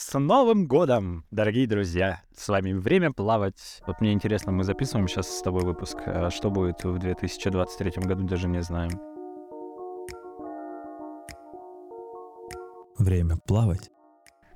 С Новым годом, дорогие друзья! С вами «Время плавать». Вот мне интересно, мы записываем сейчас с тобой выпуск. А что будет в 2023 году, даже не знаем. Время плавать.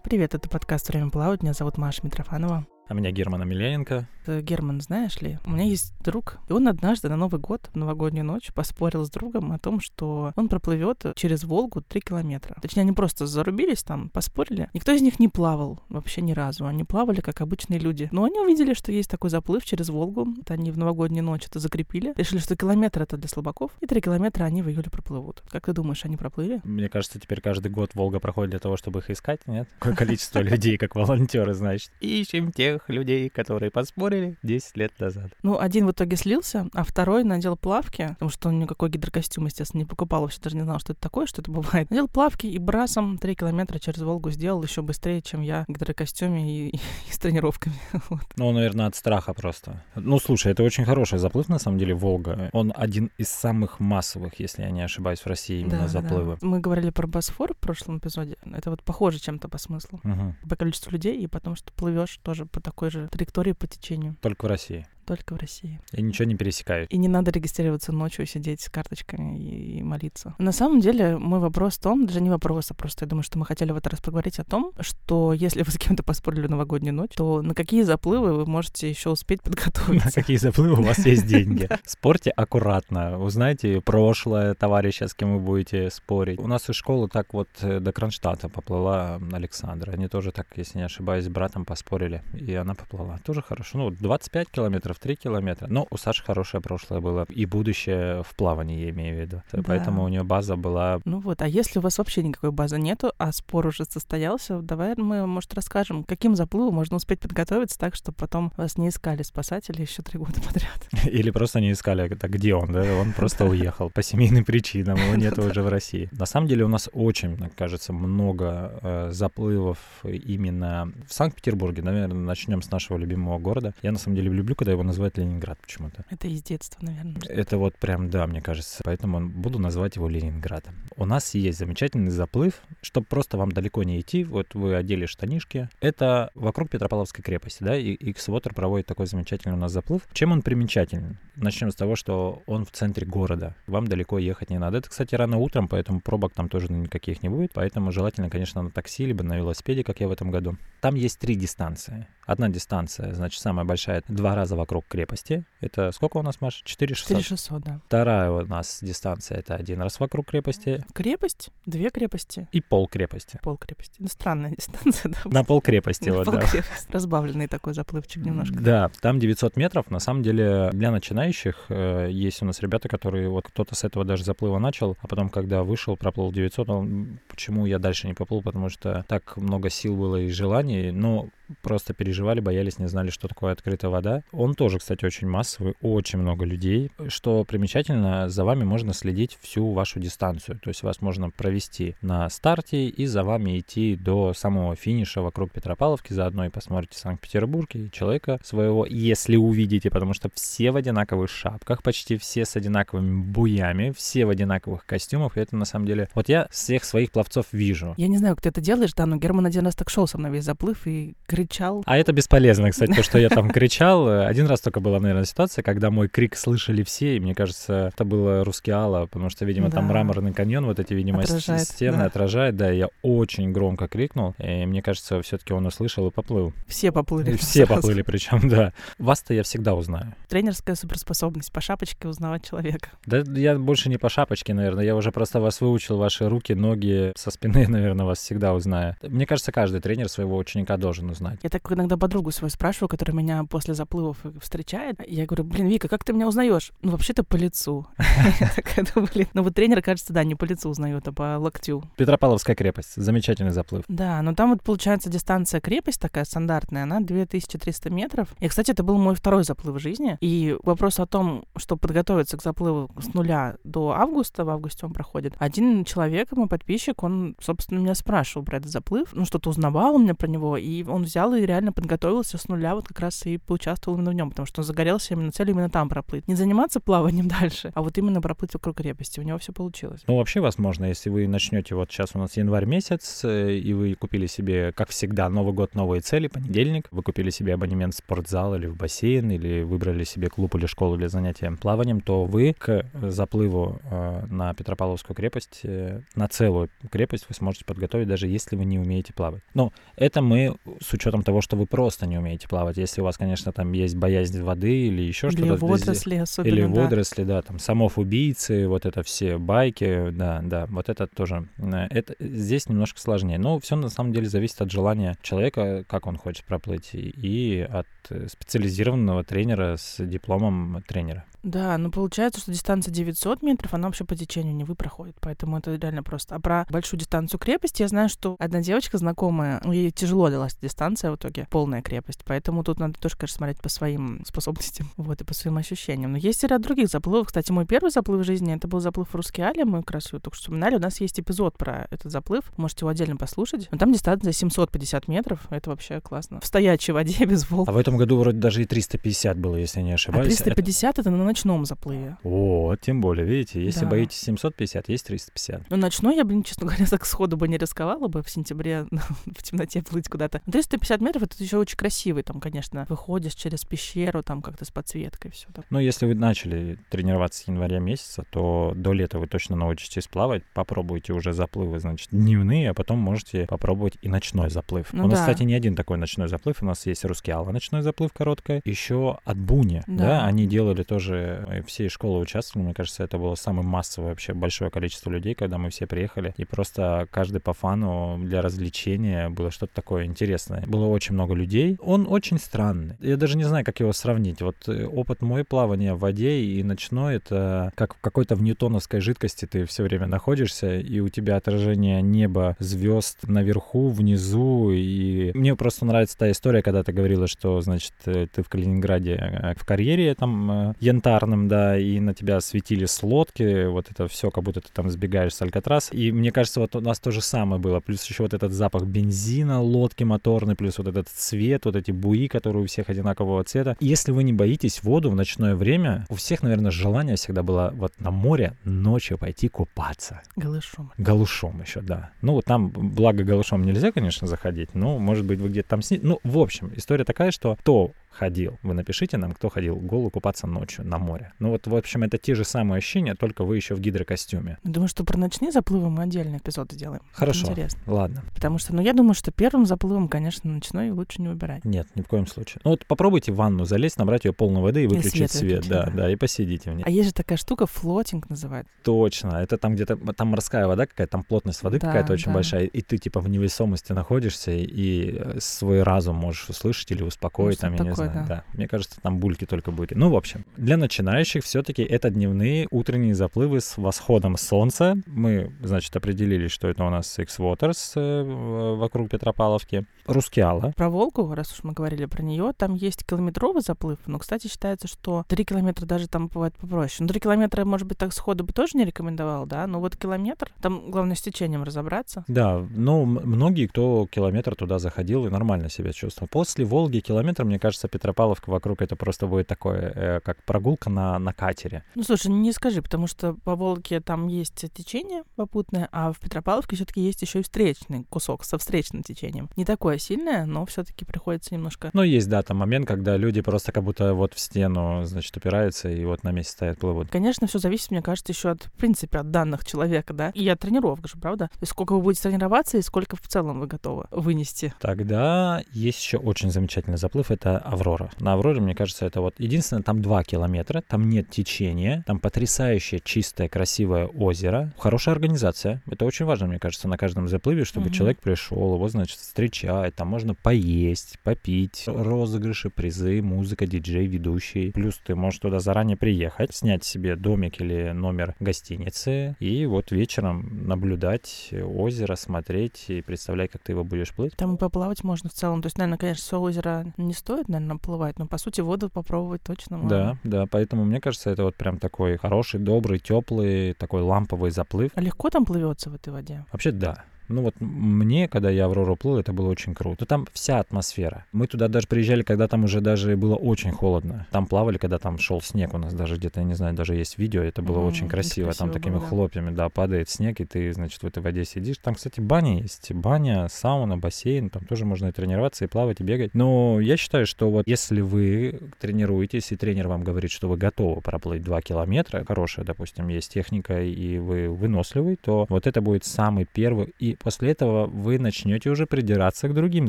Привет, это подкаст «Время плавать». Меня зовут Маша Митрофанова. А меня Герман Амельяненко. Герман, знаешь ли, у меня есть друг, и он однажды на Новый год, в новогоднюю ночь, поспорил с другом о том, что он проплывет через Волгу 3 километра. Точнее, они просто зарубились там, поспорили. Никто из них не плавал вообще ни разу. Они плавали, как обычные люди. Но они увидели, что есть такой заплыв через Волгу. Это они в новогоднюю ночь это закрепили. Решили, что километр это для слабаков. И 3 километра они в июле проплывут. Как ты думаешь, они проплыли? Мне кажется, теперь каждый год Волга проходит для того, чтобы их искать, нет? Какое количество людей, как волонтеры, значит. Ищем тех людей, которые поспорили 10 лет назад. Ну, один в итоге слился, а второй надел плавки, потому что он никакой гидрокостюм, естественно, не покупал, вообще даже не знал, что это такое, что это бывает. Надел плавки и брасом 3 километра через Волгу сделал еще быстрее, чем я в гидрокостюме и, и, и с тренировками. вот. Ну, наверное, от страха просто. Ну, слушай, это очень хороший заплыв, на самом деле, Волга. Он один из самых массовых, если я не ошибаюсь, в России именно Да, заплывы. да. Мы говорили про Босфор в прошлом эпизоде. Это вот похоже чем-то по смыслу. Мгм. По количеству людей, и потом, что плывешь тоже по такой же траектории по течению. Только в России. Только в России. И ничего не пересекают. И не надо регистрироваться ночью, сидеть с карточками и, и молиться. На самом деле, мой вопрос в том, даже не вопрос, а просто я думаю, что мы хотели в этот раз поговорить о том, что если вы с кем-то поспорили новогоднюю ночь, то на какие заплывы вы можете еще успеть На подготовиться. какие заплывы у вас есть деньги. Спорьте аккуратно. Узнайте прошлое товарища, с кем вы будете спорить. У нас из школы так вот э, до Кронштадта поплыла Александра. Они тоже так, если не ошибаюсь, с братом поспорили. И она поплыла. Тоже хорошо. Ну, 25 километров, 3 километра. Но у Саши хорошее прошлое было. И будущее в плавании, я имею в виду. Да. Поэтому у нее база была... Ну вот, а если у вас вообще никакой базы нету, а спор уже состоялся, давай мы, может, расскажем, каким заплывом можно успеть подготовиться так, чтобы потом вас не искали спасатели еще три года подряд. Или просто не искали, так где он, да? Он просто уехал по семейным причинам, его нет уже в России. На самом деле у нас очень, мне кажется, много э, заплывов именно в Санкт-Петербурге. Наверное, начнем с нашего любимого города. Я на самом деле люблю, когда его называют Ленинград почему-то. Это из детства, наверное. Это вот прям, да, мне кажется. Поэтому буду называть его Ленинградом. У нас есть замечательный заплыв, чтобы просто вам далеко не идти. Вот вы одели штанишки. Это вокруг Петропавловской крепости, да, и X-Water проводит такой замечательный у нас заплыв. Чем он примечателен? Начнем с того, что он в центре города. Вам далеко ехать не надо. Это, кстати, рано утром, поэтому пробок там тоже никаких не будет. Поэтому желательно, конечно, на такси, либо на велосипеде, как я в этом году. Там есть три дистанции. Одна дистанция, значит, самая большая, два раза вокруг крепости. Это сколько у нас, Маш? 4600? 4600, да. Вторая у нас дистанция, это один раз вокруг крепости Крепость, две крепости, и пол крепости. пол крепости. Ну, странная дистанция, да. На пол крепости, вот, да. Полкрепость. Разбавленный такой заплывчик немножко. Да, там 900 метров. На самом деле, для начинающих э, есть у нас ребята, которые вот кто-то с этого даже заплыва начал, а потом, когда вышел, проплыл 900, он, почему я дальше не поплыл, потому что так много сил было и желаний, но просто переживали, боялись, не знали, что такое открытая вода. Он тоже, кстати, очень массовый, очень много людей. Что примечательно, за вами можно следить всю вашу дистанцию. То есть вас можно провести на старте и за вами идти до самого финиша вокруг Петропавловки. Заодно и посмотрите Санкт-Петербург и человека своего, если увидите, потому что все в одинаковых шапках, почти все с одинаковыми буями, все в одинаковых костюмах. И это на самом деле... Вот я всех своих пловцов вижу. Я не знаю, как ты это делаешь, да, но Герман один раз так шел со мной весь заплыв и кричал. А это бесполезно, кстати, то, что я там кричал. Один раз только была, наверное, ситуация, когда мой крик слышали все, и мне кажется, это было Рускеала, потому что, видимо, там Да. мраморный каньон, вот эти, видимо, Отражает, стены да. отражает, да, и я очень громко крикнул, и мне кажется, все-таки он услышал и поплыл. Все поплыли. И все сразу. поплыли причем, да. Вас-то я всегда узнаю. Тренерская суперспособность по шапочке узнавать человека. Да я больше не по шапочке, наверное, я уже просто вас выучил, ваши руки, ноги, со спины, наверное, вас всегда узнаю. Мне кажется, каждый тренер своего ученика должен узнать. Я так иногда подругу свою спрашиваю, которая меня после заплывов встречает. Я говорю, блин, Вика, как ты меня узнаешь? Ну, вообще-то по лицу. Я такая думаю, блин. Ну, вот тренер, кажется, да, не по лицу узнает, а по локтю. Петропавловская крепость, замечательный заплыв. Да, но там вот получается дистанция крепость такая стандартная, она 2300 метров. И, кстати, это был мой второй заплыв в жизни. И вопрос о том, что подготовиться к заплыву с нуля до августа, в августе он проходит, один человек, мой подписчик, он, собственно, меня спрашивал про этот заплыв, ну, что-то узнавал у меня про него, и он взял и реально подготовился с нуля, вот как раз и поучаствовал именно в нем, потому что он загорелся именно целью именно там проплыть. Не заниматься плаванием дальше, а вот именно проплыть вокруг крепости. У него все получилось. Ну, вообще, возможно, если вы начнете, вот сейчас у нас январь месяц, э, и вы купили себе, как всегда, Новый год, новые цели, понедельник, вы купили себе абонемент в спортзал или в бассейн, или выбрали себе клуб или школу для занятия плаванием, то вы к заплыву э, на Петропавловскую крепость, э, на целую крепость вы сможете подготовить, даже если вы не умеете плавать. Но это мы с того, что вы просто не умеете плавать. Если у вас, конечно, там есть боязнь воды или еще Или что-то. водоросли особенно, Или да. водоросли, да, там самов убийцы, вот это все байки, да, да, вот это тоже. э, Это здесь немножко сложнее. Но все на самом деле зависит от желания человека, как он хочет проплыть, и- и от э, специализированного тренера с дипломом тренера. Да, но получается, что дистанция 900 метров, она вообще по течению не вы проходит, поэтому это реально просто. А про большую дистанцию крепости я знаю, что одна девочка знакомая, ну, ей тяжело далась дистанция в итоге, полная крепость, поэтому тут надо тоже, конечно, смотреть по своим способностям, вот, и по своим ощущениям. Но есть и ряд других заплывов. Кстати, мой первый заплыв в жизни, это был заплыв в Рускеале, мы как раз его только что вспоминали, у нас есть эпизод про этот заплыв, можете его отдельно послушать. Но там дистанция 750 метров, это вообще классно. В стоячей воде, без волн. А в этом году вроде даже и 350 было, если я не А ошибаюсь. Это- 350 это на ночном заплыве. О, тем более, видите, если Да. боитесь 750, есть 350. Ну, ночной я, блин, честно говоря, так сходу бы не рисковала бы в сентябре в темноте плыть куда-то. Но 350 метров — это еще очень красивый, там, конечно, выходишь через пещеру, там, как-то с подсветкой, все так. Но если вы начали тренироваться с января месяца, то до лета вы точно научитесь плавать. Попробуйте уже заплывы, значит, дневные, а потом можете попробовать и ночной заплыв. Ну у нас, да. кстати, не один такой ночной заплыв. У нас есть Рускеала ночной заплыв короткая. Еще от Буни, да. Да. они делали тоже, э, всей школы участвовали. Мне кажется, это было самое массовое вообще большое количество людей, когда мы все приехали. И просто каждый по фану для развлечения было что-то такое интересное. Было очень много людей. Он очень странный. Я даже не знаю, как его сравнить. Вот э, опыт мой плавания в воде и ночной — это как в какой-то в ньютоновской жидкости ты все время находишься, и у тебя отражение неба, звезд наверху, внизу. И мне просто нравится та история, когда ты говорила, что, значит, э, ты в Калининграде э, в карьере там э, янтарном, да, и на тебя светили с лодки, вот это все, как будто ты там сбегаешь с Алькатрас. И мне кажется, вот у нас то же самое было. Плюс еще вот этот запах бензина, лодки моторной, плюс вот этот цвет, вот эти буи, которые у всех одинакового цвета. И Если вы не боитесь воду в ночное время, у всех, наверное, желание всегда было вот на море ночью пойти купаться. Голышом. Голышом еще, да. Ну, вот там, благо, голышом нельзя, конечно, заходить, но, может быть, вы где-то там сни... Ну, в общем, история такая, что кто ходил, вы напишите нам, кто ходил голый купаться ночью на море. Ну, вот, в общем, это те же самые ощущения, только вы еще в гидрокостюме. Думаю, что про ночные заплывы мы отдельный эпизод сделаем. Это Хорошо. Интересно. Ладно. Потому что, ну, я думаю, что первым заплывом, конечно, ночной лучше не выбирать. Нет, ни в коем случае. Ну, вот попробуйте в ванну залезть, набрать ее полной воды и выключить свет свет. выключить, да, да. и посидите в ней. А есть же такая штука, флотинг называют. Точно. Это там где-то, там морская вода какая-то, там плотность воды Да, какая-то очень да. большая, и ты типа в невесомости находишься, и э, свой разум можешь услышать или успокоить, Ну, там, я не такое, знаю. да. Да. Мне кажется, там бульки только будет. Ну, в общем, для начинающих все-таки это дневные утренние заплывы с восходом солнца. Мы, значит, определили, что это у нас X-Waters э, в- вокруг Петропавловки. Рускеала. Про Волгу, раз уж мы говорили про нее, там есть километровый заплыв, но, кстати, считается, что 3 километра даже там бывает попроще. Ну, 3 километра, может быть, так сходу бы тоже не рекомендовал, да, но вот километр, там главное с течением разобраться. Да, ну, м- многие, кто километр туда заходил и нормально себя чувствовал. После Волги километр, мне кажется, Петропавловка вокруг это просто будет такое, э, как прогулка на, на катере. Ну, слушай, не скажи, потому что по Волге там есть течение попутное, а в Петропавловке все таки есть еще и встречный кусок со встречным течением. Не такое сильное, но все таки приходится немножко... Но есть, да, там момент, когда люди просто как будто вот в стену, значит, упираются и вот на месте стоят, плывут. Конечно, все зависит, мне кажется, еще от, в принципе, от данных человека, да, и от тренировок же, правда? То есть сколько вы будете тренироваться и сколько в целом вы готовы вынести. Тогда есть еще очень замечательный заплыв, это Аврора. На Авроре, мне кажется, это вот единственное, там 2 километра, там нет течения, там потрясающее, чистое, красивое озеро, хорошая организация. Это очень важно, мне кажется, на каждом заплыве, чтобы Мгм. человек пришел, его, значит, встречать, там можно поесть, попить, розыгрыши, призы, музыка, диджей, ведущий. Плюс ты можешь туда заранее приехать, снять себе домик или номер гостиницы и вот вечером наблюдать озеро, смотреть и представлять, как ты его будешь плыть. Там и поплавать можно в целом. То есть, наверное, конечно, все озеро не стоит, наверное, плывать, но, по сути, воду попробовать точно можно. Да, да, поэтому мне кажется, это вот прям такой хороший, добрый, теплый, такой ламповый заплыв. А легко там плывется в этой воде? Вообще, да. Ну вот мне, когда я Аврору плыл, это было очень круто. Там вся атмосфера. Мы туда даже приезжали, когда там уже даже было очень холодно. Там плавали, когда там шел снег у нас даже где-то, я не знаю, даже есть видео, это было М, очень красиво. красиво Там такими было, да. хлопьями, да, падает снег, и ты, значит, в этой воде сидишь. Там, кстати, баня есть. Баня, сауна, бассейн, там тоже можно и тренироваться, и плавать, и бегать. Но я считаю, что вот если вы тренируетесь, и тренер вам говорит, что вы готовы проплыть 2 километра, хорошая, допустим, есть техника, и вы выносливый, то вот это будет самый первый. И после этого вы начнете уже придираться к другим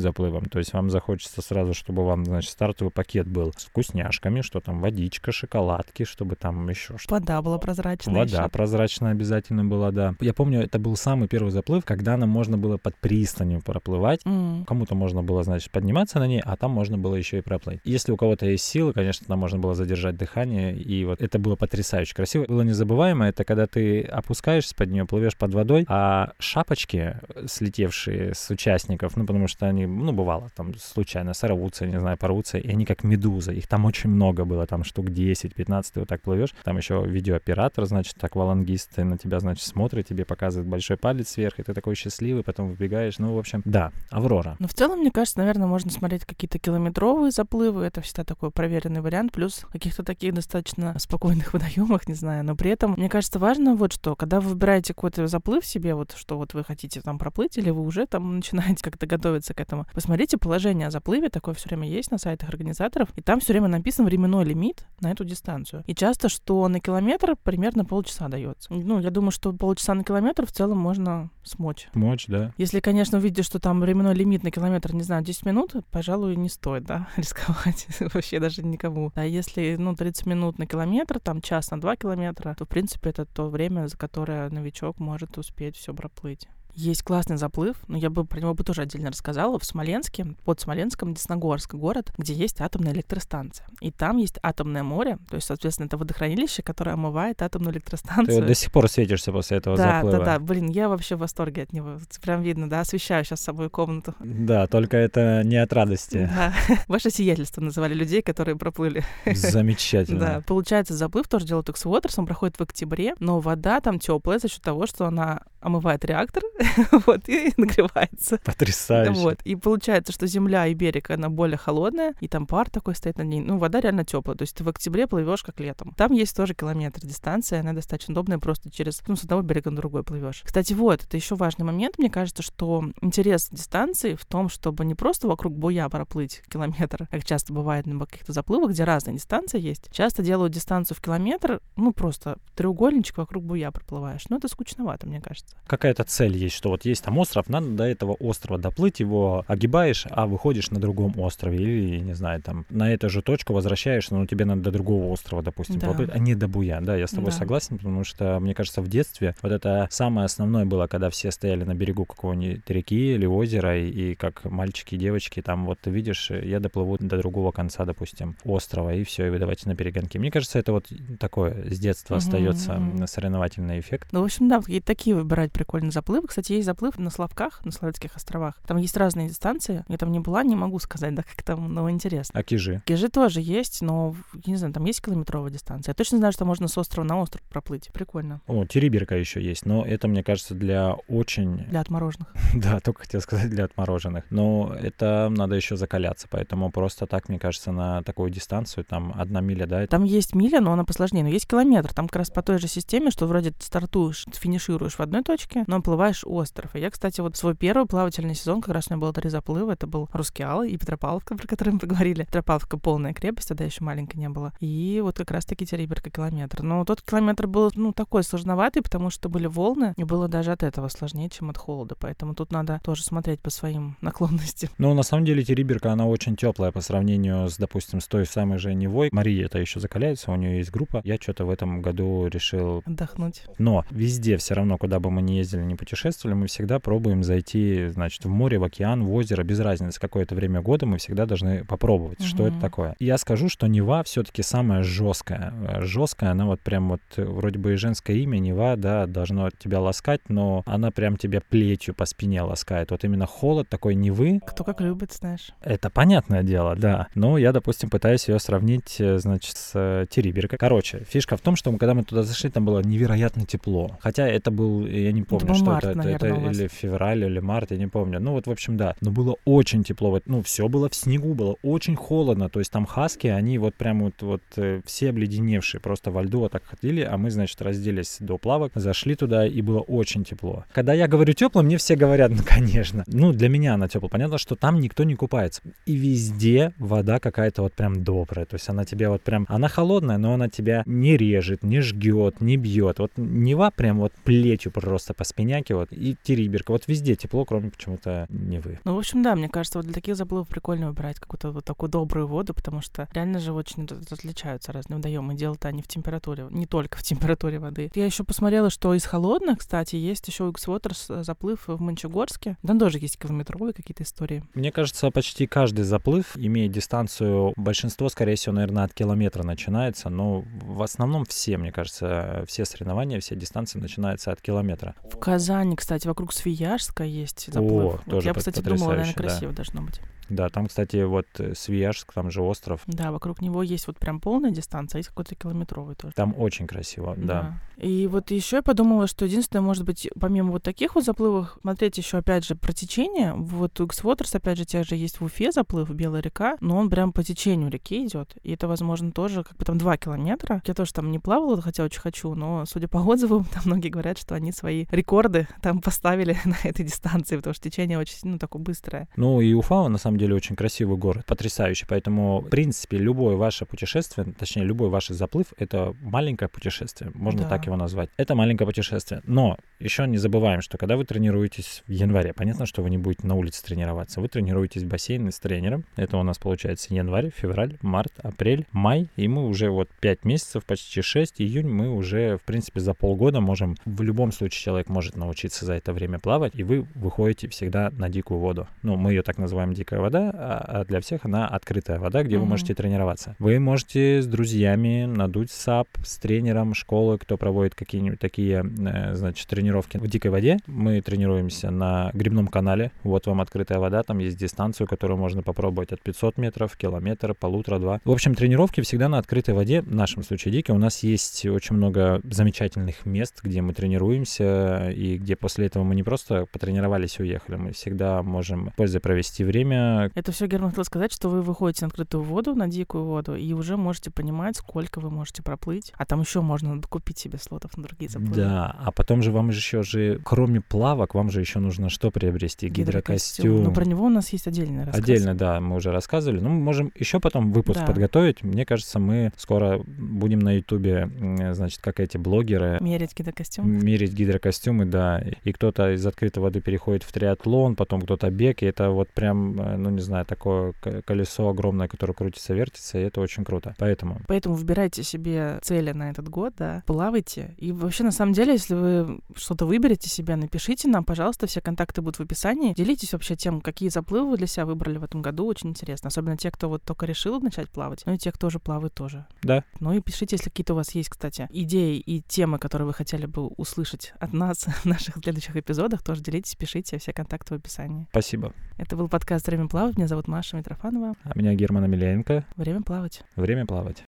заплывам. То есть вам захочется сразу, чтобы вам, значит, стартовый пакет был с вкусняшками, что там водичка, шоколадки, чтобы там еще что Вода была прозрачная. Вода ещё. прозрачная обязательно была, да. Я помню, это был самый первый заплыв, когда нам можно было под пристанью проплывать. М. Кому-то можно было, значит, подниматься на ней, а там можно было еще и проплыть. Если у кого-то есть силы, конечно, там можно было задержать дыхание, и вот это было потрясающе красиво. Было незабываемо, это когда ты опускаешься под нее, плывешь под водой, а шапочки, слетевшие с участников, ну, потому что они, ну, бывало, там случайно сорвутся, не знаю, порвутся, и они как медуза, их там очень много было, там штук 10-15, ты вот так плывешь, там еще видеооператор, значит, так валангист на тебя, значит, смотрит, тебе показывает большой палец вверх, и ты такой счастливый, потом выбегаешь, ну, в общем, да, Аврора. Но в целом, мне кажется, наверное, можно смотреть какие-то километровые заплывы. Это всегда такой проверенный вариант. Плюс каких-то таких достаточно спокойных водоемах, не знаю. Но при этом, мне кажется, важно вот что. Когда вы выбираете какой-то заплыв себе, вот что вот вы хотите там проплыть, или вы уже там начинаете как-то готовиться к этому, посмотрите положение о заплыве. Такое все время есть на сайтах организаторов. И там все время написан временной лимит на эту дистанцию. И часто, что на километр примерно полчаса дается. Ну, я думаю, что полчаса на километр в целом можно смочь. Мочь, да. Если, конечно, увидишь, что там временной лимит на километр, не знаю, 10 минут, пожалуй, не стоит, да, рисковать вообще даже никому. А если, ну, 30 минут на километр, там час на 2 километра, то, в принципе, это то время, за которое новичок может успеть все проплыть. Есть классный заплыв, но я бы про него бы тоже отдельно рассказала. В Смоленске, под Смоленском, Десногорск, город, где есть атомная электростанция. И там есть атомное море, то есть, соответственно, это водохранилище, которое омывает атомную Ты электростанцию. вот до сих пор светишься после этого да, заплыва. да, да, блин, я вообще в восторге от него. Прям видно, да, освещаю сейчас собой комнату. Да, только это не от радости. Да. Ваше сиятельство называли людей, которые проплыли. Замечательно. Да, получается, заплыв тоже делают Эксвотерс, он проходит в октябре, но вода там теплая за счет того, что она омывает реактор, вот, и нагревается. Потрясающе. Вот. И получается, что земля и берег, она более холодная, и там пар такой стоит на ней. Ну, вода реально теплая. То есть ты в октябре плывешь как летом. Там есть тоже километр дистанция, она достаточно удобная, просто через, ну, с одного берега на другой плывешь. Кстати, вот, это еще важный момент. Мне кажется, что интерес дистанции в том, чтобы не просто вокруг буя проплыть километр, как часто бывает на каких-то заплывах, где разная дистанция есть. Часто делают дистанцию в километр, ну, просто треугольничек вокруг буя проплываешь. Ну, это скучновато, мне кажется. Какая-то цель есть, что вот есть там остров, надо до этого острова доплыть, его огибаешь, а выходишь на другом острове. Или, не знаю, там на эту же точку возвращаешься, но тебе надо до другого острова, допустим, Да. проплыть, а не до буя. Да, я с тобой Да. согласен, потому что, мне кажется, в детстве вот это самое основное было, когда все стояли на берегу какого-нибудь реки или озера, и, и как мальчики и девочки, там вот ты видишь, я доплыву до другого конца, допустим, острова, и все, и вы давайте на перегонки. Мне кажется, это вот такое с детства Мгм, остается соревновательный эффект. Ну, в общем, да, вот какие-то такие выбирать прикольные заплывы. Кстати, есть заплыв на Славках, на Славянских островах. Там есть разные дистанции. Я там не была, не могу сказать, да, как там, но интересно. А кижи? Кижи тоже есть, но, не знаю, там есть километровая дистанция. Я точно знаю, что можно с острова на остров проплыть. Прикольно. О, териберка еще есть, но это, мне кажется, для очень... Для отмороженных. Да, только хотел сказать для отмороженных. Но это надо еще закаляться, поэтому просто так, мне кажется, на такую дистанцию, там, одна миля, да. Там есть миля, но она посложнее. Но есть километр. Там как раз по той же системе, что вроде стартуешь, финишируешь в одной точке, но плываешь остров. И я, кстати, вот свой первый плавательный сезон, как раз у меня было три заплыва. Это был Рускеал и Петропавловка, про которые мы поговорили. Петропавловка полная крепость, тогда еще маленькая не было. И вот как раз-таки Териберка километр. Но тот километр был, ну, такой сложноватый, потому что были волны, и было даже от этого сложнее, чем от холода. Поэтому тут надо тоже смотреть по своим наклонностям. Ну, на самом деле, териберка, она очень теплая по сравнению с, допустим, с той самой же Невой. Мария это еще закаляется, у нее есть группа. Я что-то в этом году решил Отдохнуть. Но везде все равно, куда бы мы ни ездили, не путешествовали, мы всегда пробуем зайти, значит, в море, в океан, в озеро, без разницы, какое-то время года мы всегда должны попробовать, что это такое. Я скажу, что Нева все-таки самая жесткая. Жесткая, она вот прям вот э, вроде бы и женское имя Нева, да, должно тебя ласкать, но она прям тебя плетью по спине ласкает. Вот именно холод такой Невы, Кто как любит, знаешь. это понятное дело, да. Но я, допустим, пытаюсь ее сравнить, э, значит, с э, Териберкой. Короче, фишка в том, что мы, когда мы туда зашли, там было невероятно тепло. Хотя это был, я не помню, был что март, это. Это наверное, это у вас. или февраль, или март, я не помню. Ну вот, в общем, да. Но было очень тепло. Вот, ну, все было в снегу, было очень холодно. То есть там хаски, они вот прям вот, вот э, все обледеневшие, просто во льду вот так ходили, а мы, значит, разделись до плавок, зашли туда, и было очень тепло. Когда я говорю тепло, мне все говорят, ну, конечно. Ну, для меня она теплая. Понятно, что там никто не купается. И везде вода какая-то вот прям добрая. То есть она тебя вот прям... Она холодная, но она тебя не режет, не жгет, не бьет. Вот Нева прям вот плетью просто по спиняке вот. И Териберка. Вот везде тепло, кроме почему-то Невы. Ну, в общем, да, мне кажется, вот для таких заплывов прикольно выбирать какую-то вот такую добрую воду, потому что реально же очень отличаются разные водоемы. Дело-то не в температуре, не только в температуре воды. Я еще посмотрела, что из холодных, кстати, есть еще у X-Waters заплыв в Мончегорске. Там тоже есть километровые какие-то истории. Мне кажется, почти каждый заплыв имеет дистанцию, большинство, скорее всего, наверное, от километра начинается, но в основном все, мне кажется, все соревнования, все дистанции начинаются от километра. В Казани, кстати, вокруг Свияжска есть заплыв. О, Вот тоже я, кстати, думала, наверное, потрясающе, да. красиво должно быть. Да, там, кстати, вот э, Свияжск, там же остров, Да, вокруг него есть вот прям полная дистанция, а есть какой-то километровый тоже. там очень красиво, да. И вот еще я подумала, что единственное, может быть, помимо вот таких вот заплывов, смотреть еще, опять же, про течение. Вот у X-Waters, опять же, тех же есть в Уфе заплыв, Белая река, но он прям по течению реки идет. И это, возможно, тоже как бы там 2 километра. Я тоже там не плавала, хотя очень хочу, но, судя по отзывам, там многие говорят, что они свои рекорды там поставили на этой дистанции, потому что течение очень, ну, такое быстрое. Ну и Уфа, на самом деле, очень красивый город, потрясающий. Поэтому, в принципе, любое ваше путешествие, точнее, любой ваш заплыв, это маленькое путешествие, можно Да. так его назвать. Это маленькое путешествие. Но еще не забываем, что когда вы тренируетесь в январе, понятно, что вы не будете на улице тренироваться, вы тренируетесь в бассейне с тренером. Это у нас получается январь, февраль, март, апрель, май, и мы уже вот 5 месяцев, почти 6, июнь, мы уже, в принципе, за полгода можем, в любом случае человек может научиться за это время плавать, и вы выходите всегда на дикую воду. Ну, мы ее так называем дикая вода, а а для всех она открытая вода, где вы Мгм. можете тренироваться. Вы можете с друзьями надуть САП, с тренером школы, кто проводит какие-нибудь такие, э, значит, тренировки в дикой воде. Мы тренируемся на гребном канале. Вот вам открытая вода, там есть дистанцию, которую можно попробовать от 500 метров, километр, полутора, два. В общем, тренировки всегда на открытой воде. В нашем случае дикой. У нас есть очень много замечательных мест, где мы тренируемся, и где после этого мы не просто потренировались и уехали. Мы всегда можем пользой провести время, Это все Герман хотел сказать, что вы выходите на открытую воду, на дикую воду, и уже можете понимать, сколько вы можете проплыть. А там еще можно купить себе слотов на другие заплывы. Да, а потом же вам еще же, кроме плавок, вам же еще нужно что приобрести? Гидрокостюм. Ну, про него у нас есть отдельный рассказ. Отдельно, да, мы уже рассказывали. Ну, мы можем еще потом выпуск Да. подготовить. Мне кажется, мы скоро будем на Ютубе, значит, как эти блогеры Мерить гидрокостюм. мерить гидрокостюмы, да. И кто-то из открытой воды переходит в триатлон, потом кто-то бег, и это вот прям, э, ну, не знаю, такое колесо огромное, которое крутится, вертится, и это очень круто. Поэтому Поэтому выбирайте себе цели на этот год, да, плавайте. И вообще, на самом деле, если вы что-то выберете себе, напишите нам, пожалуйста, все контакты будут в описании. Делитесь вообще тем, какие заплывы вы для себя выбрали в этом году, очень интересно. Особенно те, кто вот только решил начать плавать, ну и те, кто уже плавает тоже. да, Ну и пишите, если какие-то у вас есть, кстати, идеи и темы, которые вы хотели бы услышать от нас в наших следующих эпизодах, тоже делитесь, пишите, все контакты в описании. спасибо. Это был подкаст «Время плавать». Меня зовут Маша Митрофанова. А меня Герман Амельяненко. Время плавать. Время плавать.